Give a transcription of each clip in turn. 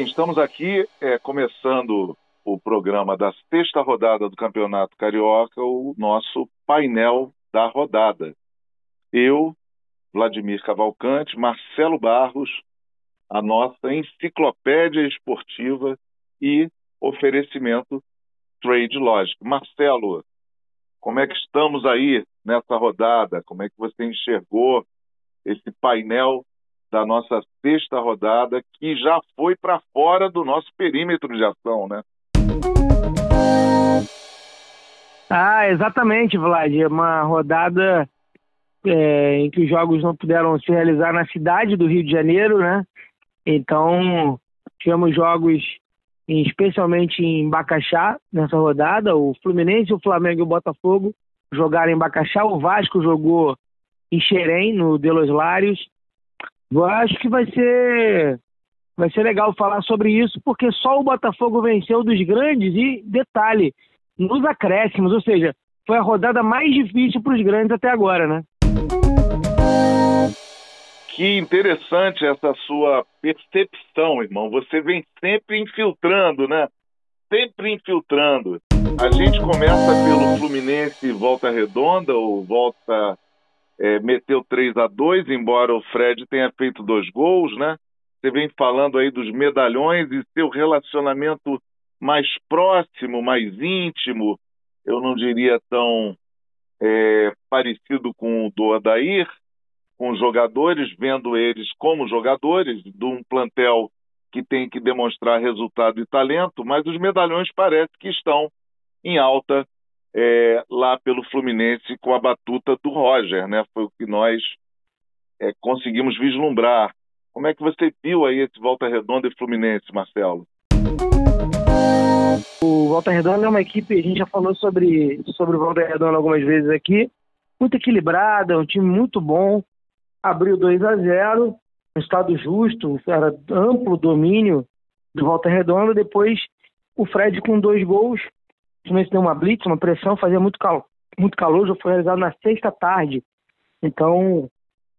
Bem, estamos aqui é, começando o programa da sexta rodada do Campeonato Carioca, o nosso painel da rodada. Eu, Vladimir Cavalcante, Marcelo Barros, a nossa enciclopédia esportiva e oferecimento Trade Logic. Marcelo, como é que estamos aí nessa rodada? Como é que você enxergou esse painel da nossa sexta rodada, que já foi para fora do nosso perímetro de ação, né? Ah, exatamente, Vlad. É uma rodada é, em que os jogos não puderam se realizar na cidade do Rio de Janeiro, né? Então, tivemos jogos especialmente em Bacaxá nessa rodada. O Fluminense, o Flamengo e o Botafogo jogaram em Bacaxá. O Vasco jogou em Xerém, no Delos Lários. Eu acho que vai ser vai ser legal falar sobre isso, porque só o Botafogo venceu dos grandes e detalhe, nos acréscimos, ou seja, foi a rodada mais difícil para os grandes até agora, né? Que interessante essa sua percepção, irmão. Você vem sempre infiltrando, né? Sempre infiltrando. A gente começa pelo Fluminense Volta Redonda ou Volta é, meteu 3 a 2 embora o Fred tenha feito dois gols, né? Você vem falando aí dos medalhões e seu relacionamento mais próximo, mais íntimo, eu não diria tão é, parecido com o do Adair, com os jogadores, vendo eles como jogadores de um plantel que tem que demonstrar resultado e talento, mas os medalhões parece que estão em alta é, lá pelo Fluminense com a batuta do Roger, né? Foi o que nós é, conseguimos vislumbrar. Como é que você viu aí esse Volta Redonda e Fluminense, Marcelo? O Volta Redonda é uma equipe, a gente já falou sobre, sobre o Volta Redonda algumas vezes aqui, muito equilibrada, um time muito bom, abriu 2 a 0 um estado justo, era amplo domínio do Volta Redonda, depois o Fred com dois gols, Fluminense deu uma blitz, uma pressão, fazia muito, cal muito calor, já foi realizado na sexta tarde. Então,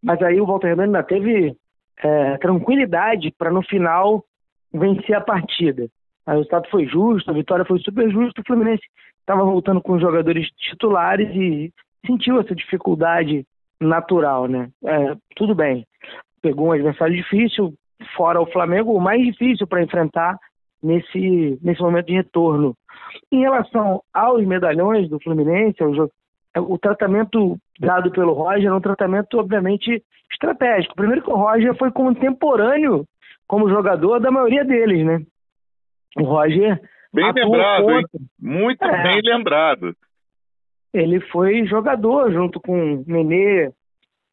mas aí o Walter Hernandes ainda teve é, tranquilidade para no final vencer a partida. O resultado foi justo, a vitória foi super justa. O Fluminense estava voltando com os jogadores titulares e sentiu essa dificuldade natural, né? É, tudo bem, pegou um adversário difícil, fora o Flamengo, o mais difícil para enfrentar nesse, nesse momento de retorno. Em relação aos medalhões do Fluminense, o, o tratamento dado pelo Roger é um tratamento, obviamente, estratégico. Primeiro que o Roger foi contemporâneo como jogador da maioria deles, né? O Roger. Bem lembrado, hein? Muito é. bem lembrado. Ele foi jogador junto com o Nenê,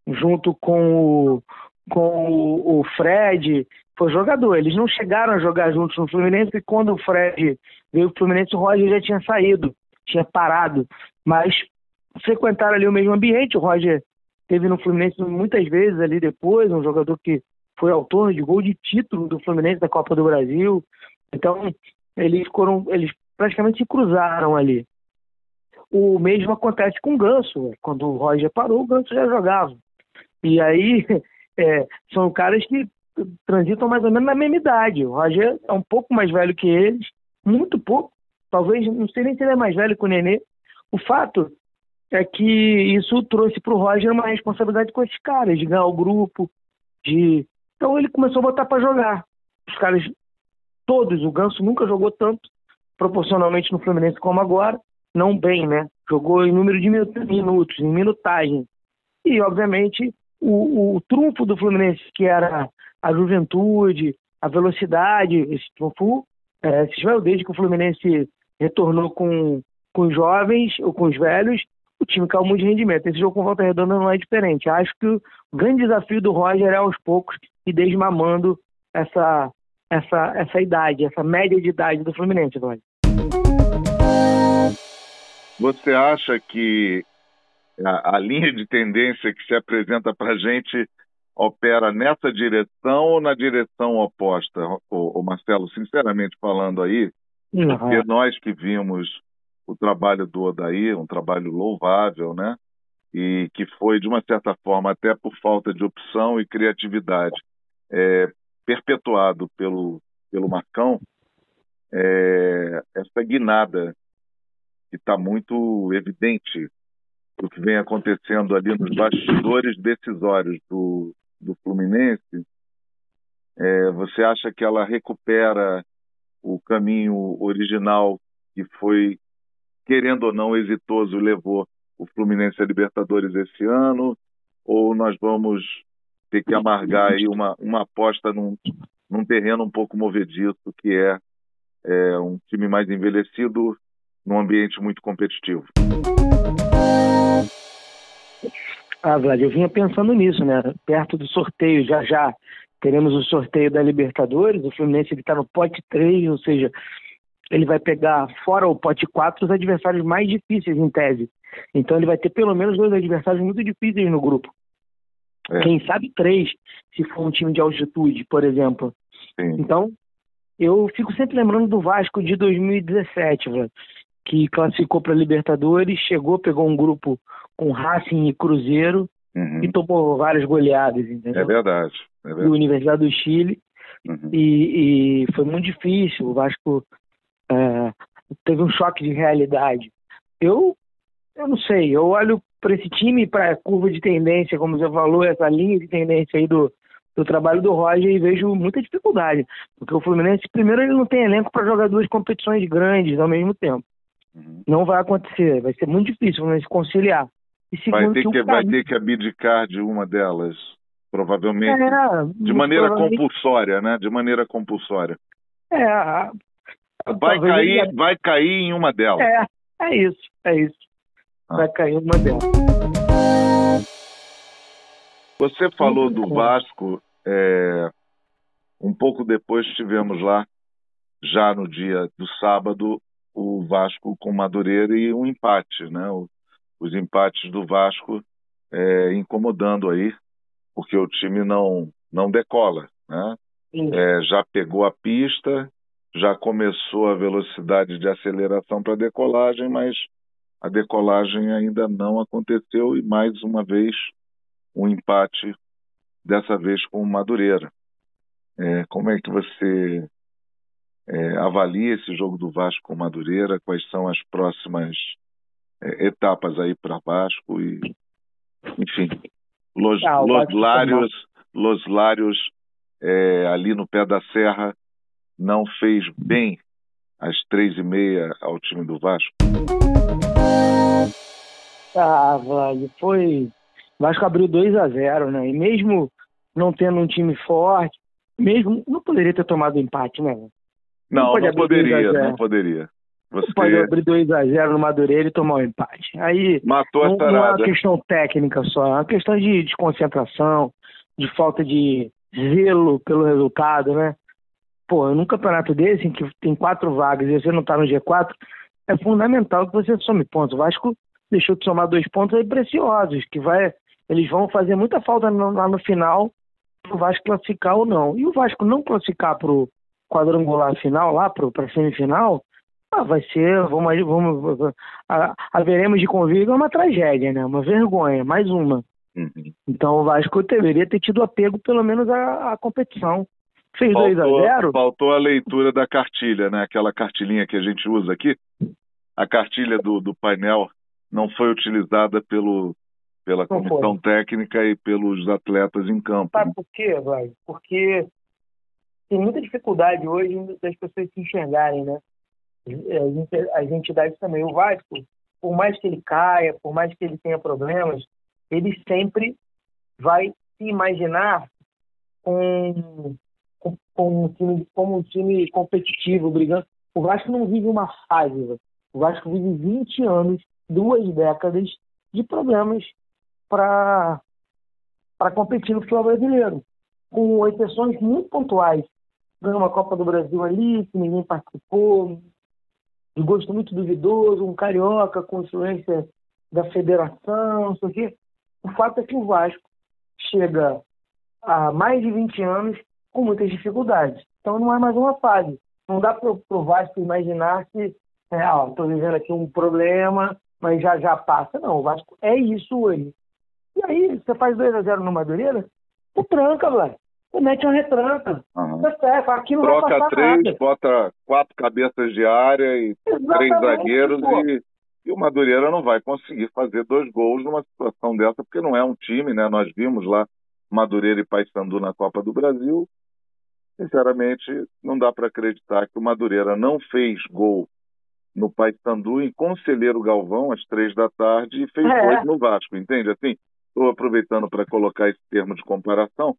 junto com o, com o, o Fred, foi jogador. Eles não chegaram a jogar juntos no Fluminense, porque quando o Fred veio pro Fluminense, o Roger já tinha saído, tinha parado. Mas frequentaram ali o mesmo ambiente. O Roger teve no Fluminense muitas vezes ali depois, um jogador que foi autor de gol de título do Fluminense da Copa do Brasil. Então, eles foram, eles praticamente se cruzaram ali. O mesmo acontece com o Ganso. Quando o Roger parou, o Ganso já jogava. E aí, é, são caras que transitam mais ou menos na mesma idade. O Roger é um pouco mais velho que eles, muito pouco. Talvez, não sei nem se ele é mais velho que o Nenê. O fato é que isso trouxe para o Roger uma responsabilidade com esses caras, de ganhar o grupo, de... Então ele começou a botar para jogar. Os caras, todos, o Ganso nunca jogou tanto, proporcionalmente no Fluminense como agora, não bem, né? Jogou em número de minutos, em minutagem. E, obviamente, o, o trunfo do Fluminense, que era a juventude, a velocidade, esse trunfo é, se desde que o Fluminense retornou com, com os jovens ou com os velhos, o time caiu muito de rendimento. Esse jogo com volta redonda não é diferente. Acho que o grande desafio do Roger é aos poucos e desmamando essa, essa, essa idade, essa média de idade do Fluminense, Roger. Você acha que a, a linha de tendência que se apresenta para a gente opera nessa direção ou na direção oposta, o, o Marcelo? Sinceramente falando aí, uhum. porque nós que vimos o trabalho do Odair, um trabalho louvável, né? E que foi, de uma certa forma, até por falta de opção e criatividade, é, perpetuado pelo pelo Marcão, é, essa guinada que está muito evidente do que vem acontecendo ali nos bastidores decisórios do, do Fluminense, é, você acha que ela recupera o caminho original que foi, querendo ou não, exitoso levou o Fluminense a Libertadores esse ano? Ou nós vamos ter que amargar aí uma, uma aposta num, num terreno um pouco movediço, que é, é um time mais envelhecido num ambiente muito competitivo? Ah, Vlad, eu vinha pensando nisso, né? Perto do sorteio, já já teremos o sorteio da Libertadores. O Fluminense está no pote 3, ou seja, ele vai pegar fora o pote 4 os adversários mais difíceis, em tese. Então ele vai ter pelo menos dois adversários muito difíceis no grupo. É. Quem sabe três, se for um time de altitude, por exemplo. Sim. Então, eu fico sempre lembrando do Vasco de 2017, Vlad, que classificou para Libertadores, chegou, pegou um grupo com Racing e Cruzeiro uhum. e tomou várias goleadas, entendeu? É verdade. É verdade. Do Universidade do Chile. Uhum. E, e, foi muito difícil. O Vasco é, teve um choque de realidade. Eu, eu não sei, eu olho para esse time, para a curva de tendência, como você falou, essa linha de tendência aí do, do trabalho do Roger e vejo muita dificuldade. Porque o Fluminense, primeiro, ele não tem elenco para jogar duas competições grandes ao mesmo tempo. Uhum. Não vai acontecer, vai ser muito difícil o Fluminense conciliar. Segundo, vai, ter que, vai ter que abdicar de uma delas, provavelmente. É, de maneira provavelmente... compulsória, né? De maneira compulsória. É. Vai cair, ele... vai cair em uma delas. É, é isso, é isso. Ah. Vai cair em uma delas. Você falou do Vasco, é, um pouco depois tivemos lá, já no dia do sábado, o Vasco com Madureira e um empate, né? O, os empates do Vasco é, incomodando aí, porque o time não, não decola. Né? É, já pegou a pista, já começou a velocidade de aceleração para decolagem, mas a decolagem ainda não aconteceu e mais uma vez um empate, dessa vez com o Madureira. É, como é que você é, avalia esse jogo do Vasco com o Madureira? Quais são as próximas etapas aí para Vasco e enfim Los, ah, Los Lários Los Lários é, ali no pé da serra não fez bem às três e meia ao time do Vasco. Ah Vlad foi Vasco abriu 2 a 0 né? E mesmo não tendo um time forte mesmo não poderia ter tomado empate né? Não não, não poderia não poderia você pode abrir 2x0 no Madureira e tomar um empate. Aí Matou não, a tarada. não é uma questão técnica só, é uma questão de, de concentração, de falta de zelo pelo resultado, né? Pô, num campeonato desse, em que tem quatro vagas e você não tá no G4, é fundamental que você some pontos. O Vasco deixou de somar dois pontos aí preciosos, que vai, eles vão fazer muita falta no, lá no final para o Vasco classificar ou não. E o Vasco não classificar para o quadrangular final, lá para a semifinal, ah, vai ser, vamos, vamos, haveremos de convívio, é uma tragédia, né? Uma vergonha, mais uma. Uhum. Então o Vasco deveria ter tido apego pelo menos à, à competição. Fez 2 a 0 Faltou a leitura da cartilha, né? Aquela cartilhinha que a gente usa aqui. A cartilha do, do painel não foi utilizada pelo, pela não comissão foi. técnica e pelos atletas em campo. Sabe por quê, vai? Porque tem muita dificuldade hoje das pessoas se enxergarem, né? As entidades também. O Vasco, por mais que ele caia, por mais que ele tenha problemas, ele sempre vai se imaginar com, com, com um time, como um time competitivo, brigando. O Vasco não vive uma fase. O Vasco vive 20 anos, duas décadas de problemas para para competir no futebol brasileiro, com exceções muito pontuais. Ganhou uma Copa do Brasil ali, que ninguém participou, de gosto muito duvidoso, um carioca com influência da federação, não sei o fato é que o Vasco chega há mais de 20 anos com muitas dificuldades. Então não é mais uma fase. Não dá para o Vasco imaginar que estou é, vivendo aqui um problema, mas já já passa. Não, o Vasco é isso hoje. E aí, você faz 2 a 0 no Madureira, o tranca, velho. Mete uma retranca. Aham. Tá certo, aqui não Troca vai passar três, nada. bota quatro cabeças de área e três Exatamente, zagueiros pô. e, e o Madureira não vai conseguir fazer dois gols numa situação dessa, porque não é um time, né? Nós vimos lá Madureira e Paysandu na Copa do Brasil. Sinceramente, não dá para acreditar que o Madureira não fez gol no Paysandu em Conselheiro Galvão às três da tarde e fez É. dois no Vasco, entende? Assim, estou aproveitando para colocar esse termo de comparação,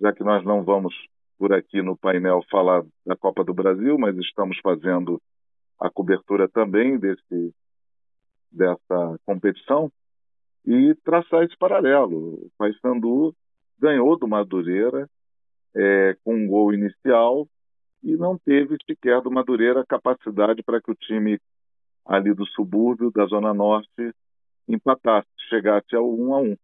já que nós não vamos por aqui no painel falar da Copa do Brasil, mas estamos fazendo a cobertura também desse, dessa competição e traçar esse paralelo. O Paysandu ganhou do Madureira é, com um gol inicial e não teve sequer do Madureira capacidade para que o time ali do subúrbio, da Zona Norte, empatasse, chegasse ao 1 a 1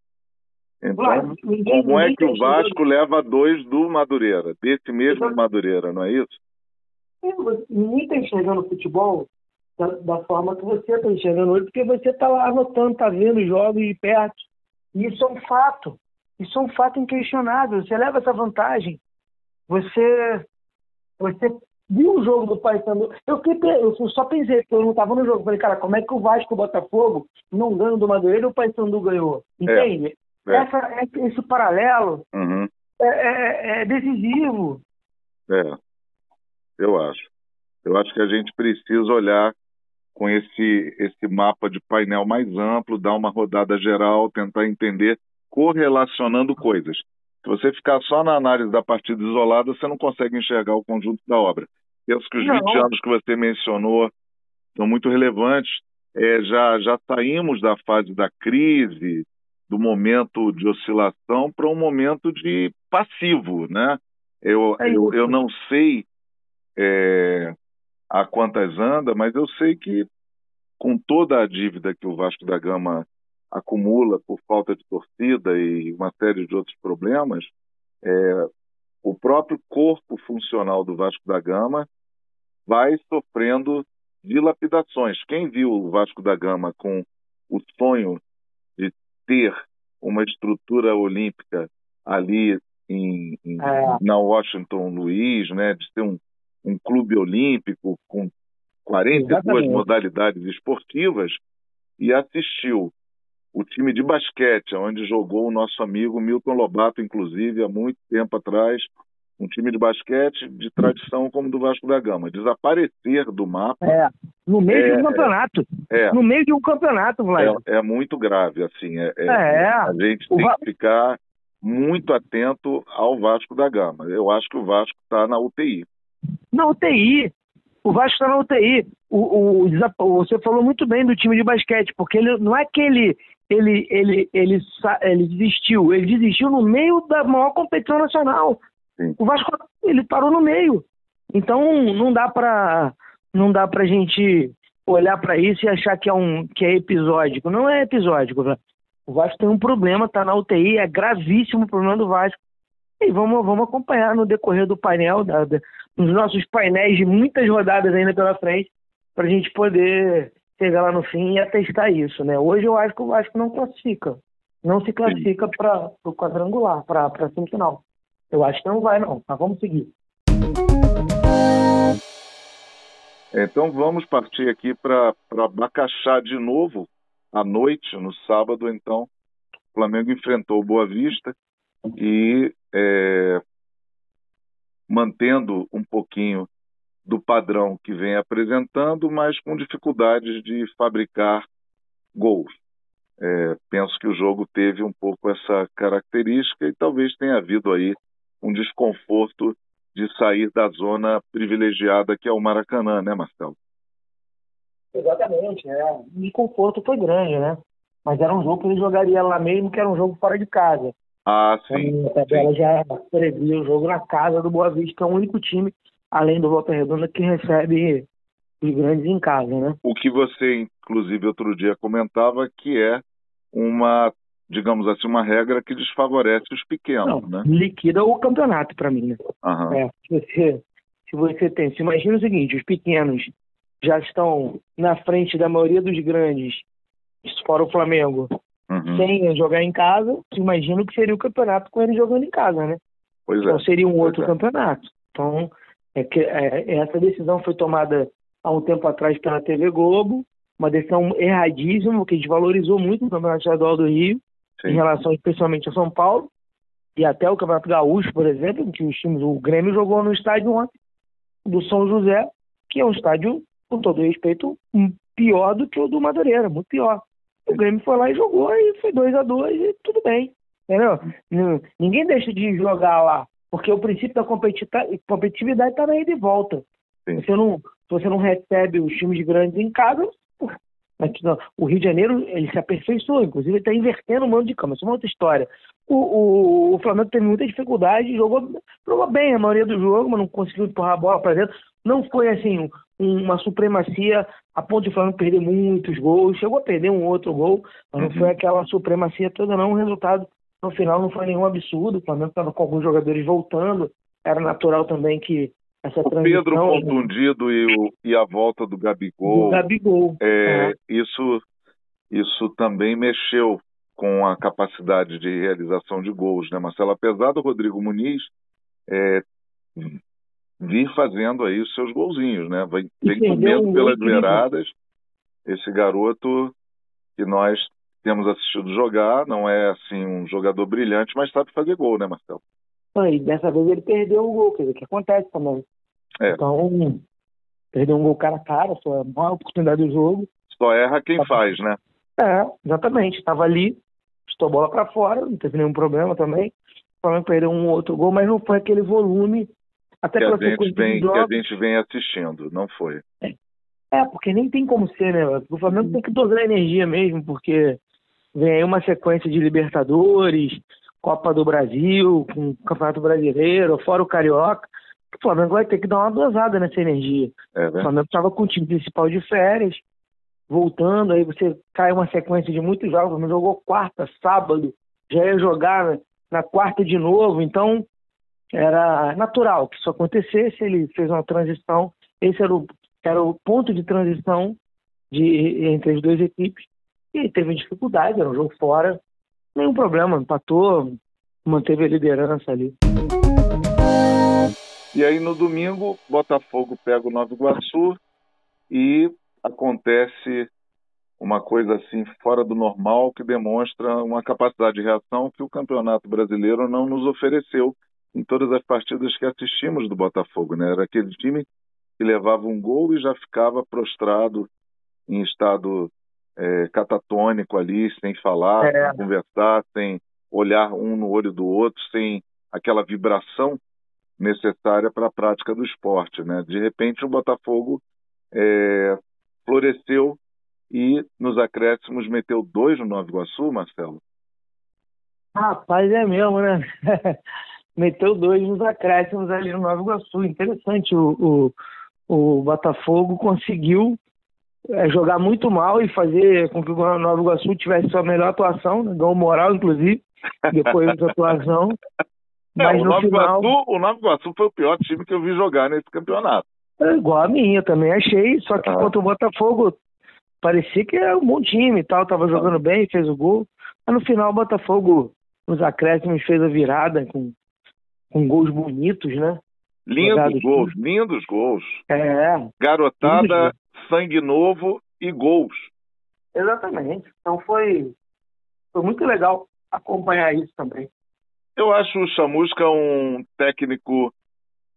Então, como é que o Vasco leva dois do Madureira, desse mesmo Exato. Madureira, não é isso? Ninguém está enxergando o futebol da, da forma que você está enxergando hoje, porque você está lá anotando, está vendo os jogos de perto. E isso é um fato. Isso é um fato inquestionável. Você leva essa vantagem. Você, você viu o jogo do Paysandu. Eu, eu só pensei, porque eu não estava no jogo. Falei, cara, como é que o Vasco e o Botafogo não ganham do Madureira e o Paysandu ganhou? Entende? É. Essa, esse paralelo Uhum. é, é- é decisivo. É, eu acho. Eu acho que a gente precisa olhar com esse, esse mapa de painel mais amplo, dar uma rodada geral, tentar entender, correlacionando coisas. Se você ficar só na análise da partida isolada, você não consegue enxergar o conjunto da obra. Penso que os Não. 20 anos que você mencionou são muito relevantes. É, já, já saímos da fase da crise, do momento de oscilação, para um momento de passivo, né? Eu, É eu, eu não sei é, a quantas anda, mas eu sei que com toda a dívida que o Vasco da Gama acumula por falta de torcida e uma série de outros problemas, é, o próprio corpo funcional do Vasco da Gama vai sofrendo dilapidações. Quem viu o Vasco da Gama com o sonho ter uma estrutura olímpica ali em, em- É. na Washington Luiz, né, de ser um, um clube olímpico com 42 Exatamente. modalidades esportivas e assistiu o time de basquete, onde jogou o nosso amigo Milton Lobato, inclusive, há muito tempo atrás, um time de basquete de tradição como o do Vasco da Gama. Desaparecer do mapa É. No meio de É, um campeonato. é, No meio de um campeonato, Vlad. é, é muito grave, assim. É, é- É. A gente tem Va- que ficar muito atento ao Vasco da Gama. Eu acho que o Vasco está na UTI. Na UTI. O Vasco está na UTI. O, o- o você falou muito bem do time de basquete, porque ele não é que ele, ele, ele, ele desistiu, ele desistiu no meio da maior competição nacional. Sim. O Vasco ele parou no meio. Então não dá para não dá pra gente olhar para isso e achar que é um que é episódico. Não é episódico. velho. O Vasco tem um problema, está na UTI, é gravíssimo o problema do Vasco. E vamos, vamos acompanhar no decorrer do painel, da, da- nos nossos painéis de muitas rodadas ainda pela frente, para a gente poder chegar lá no fim e atestar isso. Né? Hoje eu acho que o Vasco não classifica. Não se classifica para o quadrangular, para a semifinal. Eu acho que não vai, não. Mas vamos seguir. Então vamos partir aqui para Bacaxá de novo, à noite, no sábado, então. O Flamengo enfrentou o Boa Vista e é, mantendo um pouquinho do padrão que vem apresentando, mas com dificuldades de fabricar gols. É, penso que o jogo teve um pouco essa característica e talvez tenha havido aí um desconforto de sair da zona privilegiada que é o Maracanã, né, Marcelo? Exatamente, é. O desconforto foi grande, né? Mas era um jogo que ele jogaria lá mesmo, que era um jogo fora de casa. Ah, sim. a tabela já previa o jogo na casa do Boa Vista, que é o único time, além do Volta Redonda, que recebe os grandes em casa, né? O que você, inclusive, outro dia comentava que é uma, digamos assim, uma regra que desfavorece os pequenos, Não, né? liquida o campeonato para mim, né? É, se você, se você tem, se imagina o seguinte, os pequenos já estão na frente da maioria dos grandes, fora o Flamengo, Uhum. sem jogar em casa, imagina o que seria o campeonato com eles jogando em casa, né? Pois então é. seria um Pois outro é. campeonato. Então, é que, é, essa decisão foi tomada há um tempo atrás pela TV Globo, uma decisão erradíssima, que desvalorizou muito o Campeonato Estadual do Rio, em Sim. relação especialmente a São Paulo, e até o Campeonato Gaúcho, por exemplo, que os times, o Grêmio jogou no estádio ontem, do São José, que é um estádio, com todo respeito, pior do que o do Madureira, muito pior. O Grêmio foi lá e jogou e foi 2 a 2 e tudo bem. Entendeu? Ninguém deixa de jogar lá, porque o princípio da competitividade está na ida e volta. Sim. Você não, se você não recebe os times grandes em casa, o Rio de Janeiro ele se aperfeiçoou, inclusive ele está invertendo o mando de campo. Isso é uma outra história. O, o, o Flamengo teve muita dificuldade, jogou, jogou bem a maioria do jogo, mas não conseguiu empurrar a bola para dentro. Não foi assim um- uma supremacia a ponto de o Flamengo perder muitos gols. Chegou a perder um outro gol, mas não Uhum. foi aquela supremacia toda, não. O resultado no final não foi nenhum absurdo. O Flamengo estava com alguns jogadores voltando. Era natural também que essa O transição Pedro contundido e, o- e a volta do do Gabigol, Gabigol. é, isso, isso também mexeu com a capacidade de realização de gols, né, Marcelo? Apesar do Rodrigo Muniz é, vir fazendo aí os seus golzinhos, né? Vem, vem comendo pelas beiradas. Esse garoto que nós temos assistido jogar, não é assim um jogador brilhante, mas sabe fazer gol, né, Marcelo? E dessa vez ele perdeu o gol, quer dizer, que acontece também. É. Então, perdeu um gol cara a cara, foi a maior oportunidade do jogo. Só erra Tá quem faz, né? É, exatamente. Estava ali, estou a bola para fora, não teve nenhum problema também. O Flamengo perdeu um outro gol, mas não foi aquele volume, até Que a, gente vem, que a gente vem assistindo, não foi. É, porque nem tem como ser, né? O Flamengo tem que dosar a energia mesmo, porque vem aí uma sequência de Libertadores, Copa do Brasil, com Campeonato Brasileiro, fora o Carioca. O Flamengo vai ter que dar uma dosada nessa energia. É, O? Flamengo estava com o time principal de férias, voltando, aí você cai uma sequência de muitos jogos, Flamengo jogou quarta, sábado, já ia jogar na, quarta de novo, então era natural que isso acontecesse, ele fez uma transição, esse era o, era o ponto de transição de, entre as duas equipes, e teve dificuldade, era um jogo fora, nenhum problema, empatou, manteve a liderança ali. E aí no domingo, Botafogo pega o Nova Iguaçu e acontece uma coisa assim fora do normal que demonstra uma capacidade de reação que o Campeonato Brasileiro não nos ofereceu em todas as partidas que assistimos do Botafogo, né? Era aquele time que levava um gol e já ficava prostrado em estado é, catatônico ali, sem falar, É. sem conversar, sem olhar um no olho do outro, sem aquela vibração necessária para a prática do esporte, né? De repente o Botafogo é, floresceu e nos acréscimos meteu dois no Nova Iguaçu, Marcelo. Rapaz, é mesmo, né? Meteu dois nos acréscimos ali no Nova Iguaçu. Interessante, o, o, o Botafogo conseguiu é, jogar muito mal e fazer com que o Nova Iguaçu tivesse sua melhor atuação, né? ganhou moral, inclusive, depois dessa atuação. É, Mas o, no Nova final, Iguaçu, o Nova Iguaçu foi o pior time que eu vi jogar nesse campeonato. é igual a minha, também achei. Só que Ah. contra o Botafogo, parecia que era um bom time e tal, tava jogando bem, fez o gol. Mas no final, o Botafogo, nos acréscimos, fez a virada com, com gols bonitos, né? Lindos Jogados gols, lindos gols. É, Garotada, sangue novo e gols. exatamente. Então foi, foi muito legal acompanhar isso também. Eu acho o Chamusca um técnico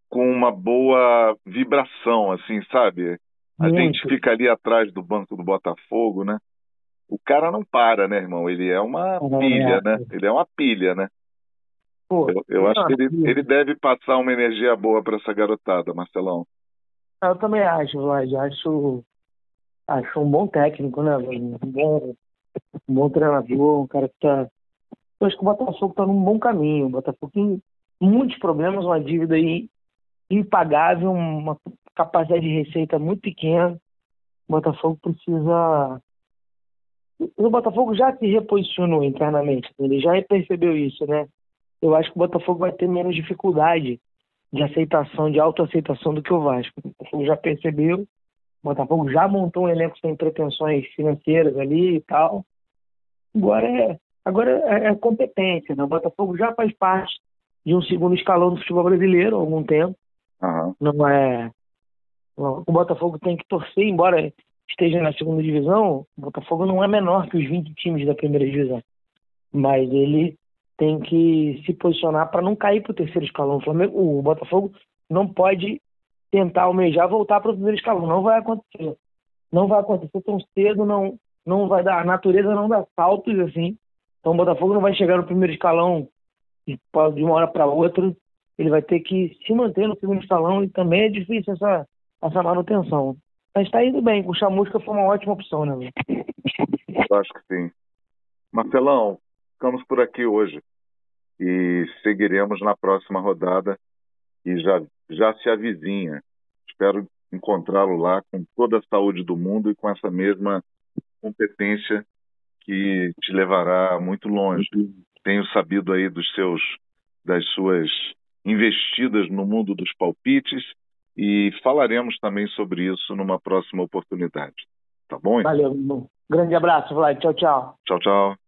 com uma boa vibração, assim, sabe? A Muito. gente fica ali atrás do banco do Botafogo, né? O cara não para, né, irmão? Ele é uma pilha, é. né? Ele é uma pilha, né? Pô, Eu, eu acho que ele, pilha. ele deve passar uma energia boa para essa garotada, Marcelão. Eu também acho, Vlad. Acho, acho um bom técnico, né? Um bom, um bom treinador, um cara que tá. Eu acho que o Botafogo tá num bom caminho. O Botafogo tem muitos problemas, uma dívida aí impagável, uma capacidade de receita muito pequena. O Botafogo precisa. O Botafogo já se reposicionou internamente, ele já percebeu isso, né? Eu acho que o Botafogo vai ter menos dificuldade de aceitação, de autoaceitação do que o Vasco. O Botafogo já percebeu, o Botafogo já montou um elenco sem pretensões financeiras ali e tal. Agora é, agora é, é competência, né? O Botafogo já faz parte de um segundo escalão do futebol brasileiro há algum tempo. Aham. Não é. O Botafogo tem que torcer, embora esteja na segunda divisão, o Botafogo não é menor que os 20 times da primeira divisão. Mas ele tem que se posicionar para não cair para o terceiro escalão. O, Flamengo, o Botafogo não pode tentar almejar voltar para o primeiro escalão. Não vai acontecer. Não vai acontecer tão cedo, não, não vai dar. A natureza não dá saltos assim. Então o Botafogo não vai chegar no primeiro escalão de uma hora para outra. Ele vai ter que se manter no segundo escalão e também é difícil essa, essa manutenção. Mas está indo bem. Com o Chamusca foi uma ótima opção, né? Eu acho que sim. Marcelão, ficamos por aqui hoje e seguiremos na próxima rodada e já, já se avizinha. Espero encontrá-lo lá com toda a saúde do mundo e com essa mesma competência que te levará muito longe. Tenho sabido aí dos seus das suas investidas no mundo dos palpites e falaremos também sobre isso numa próxima oportunidade. Tá bom? Valeu, irmão. Grande abraço, Vlad. Tchau, tchau. Tchau, tchau.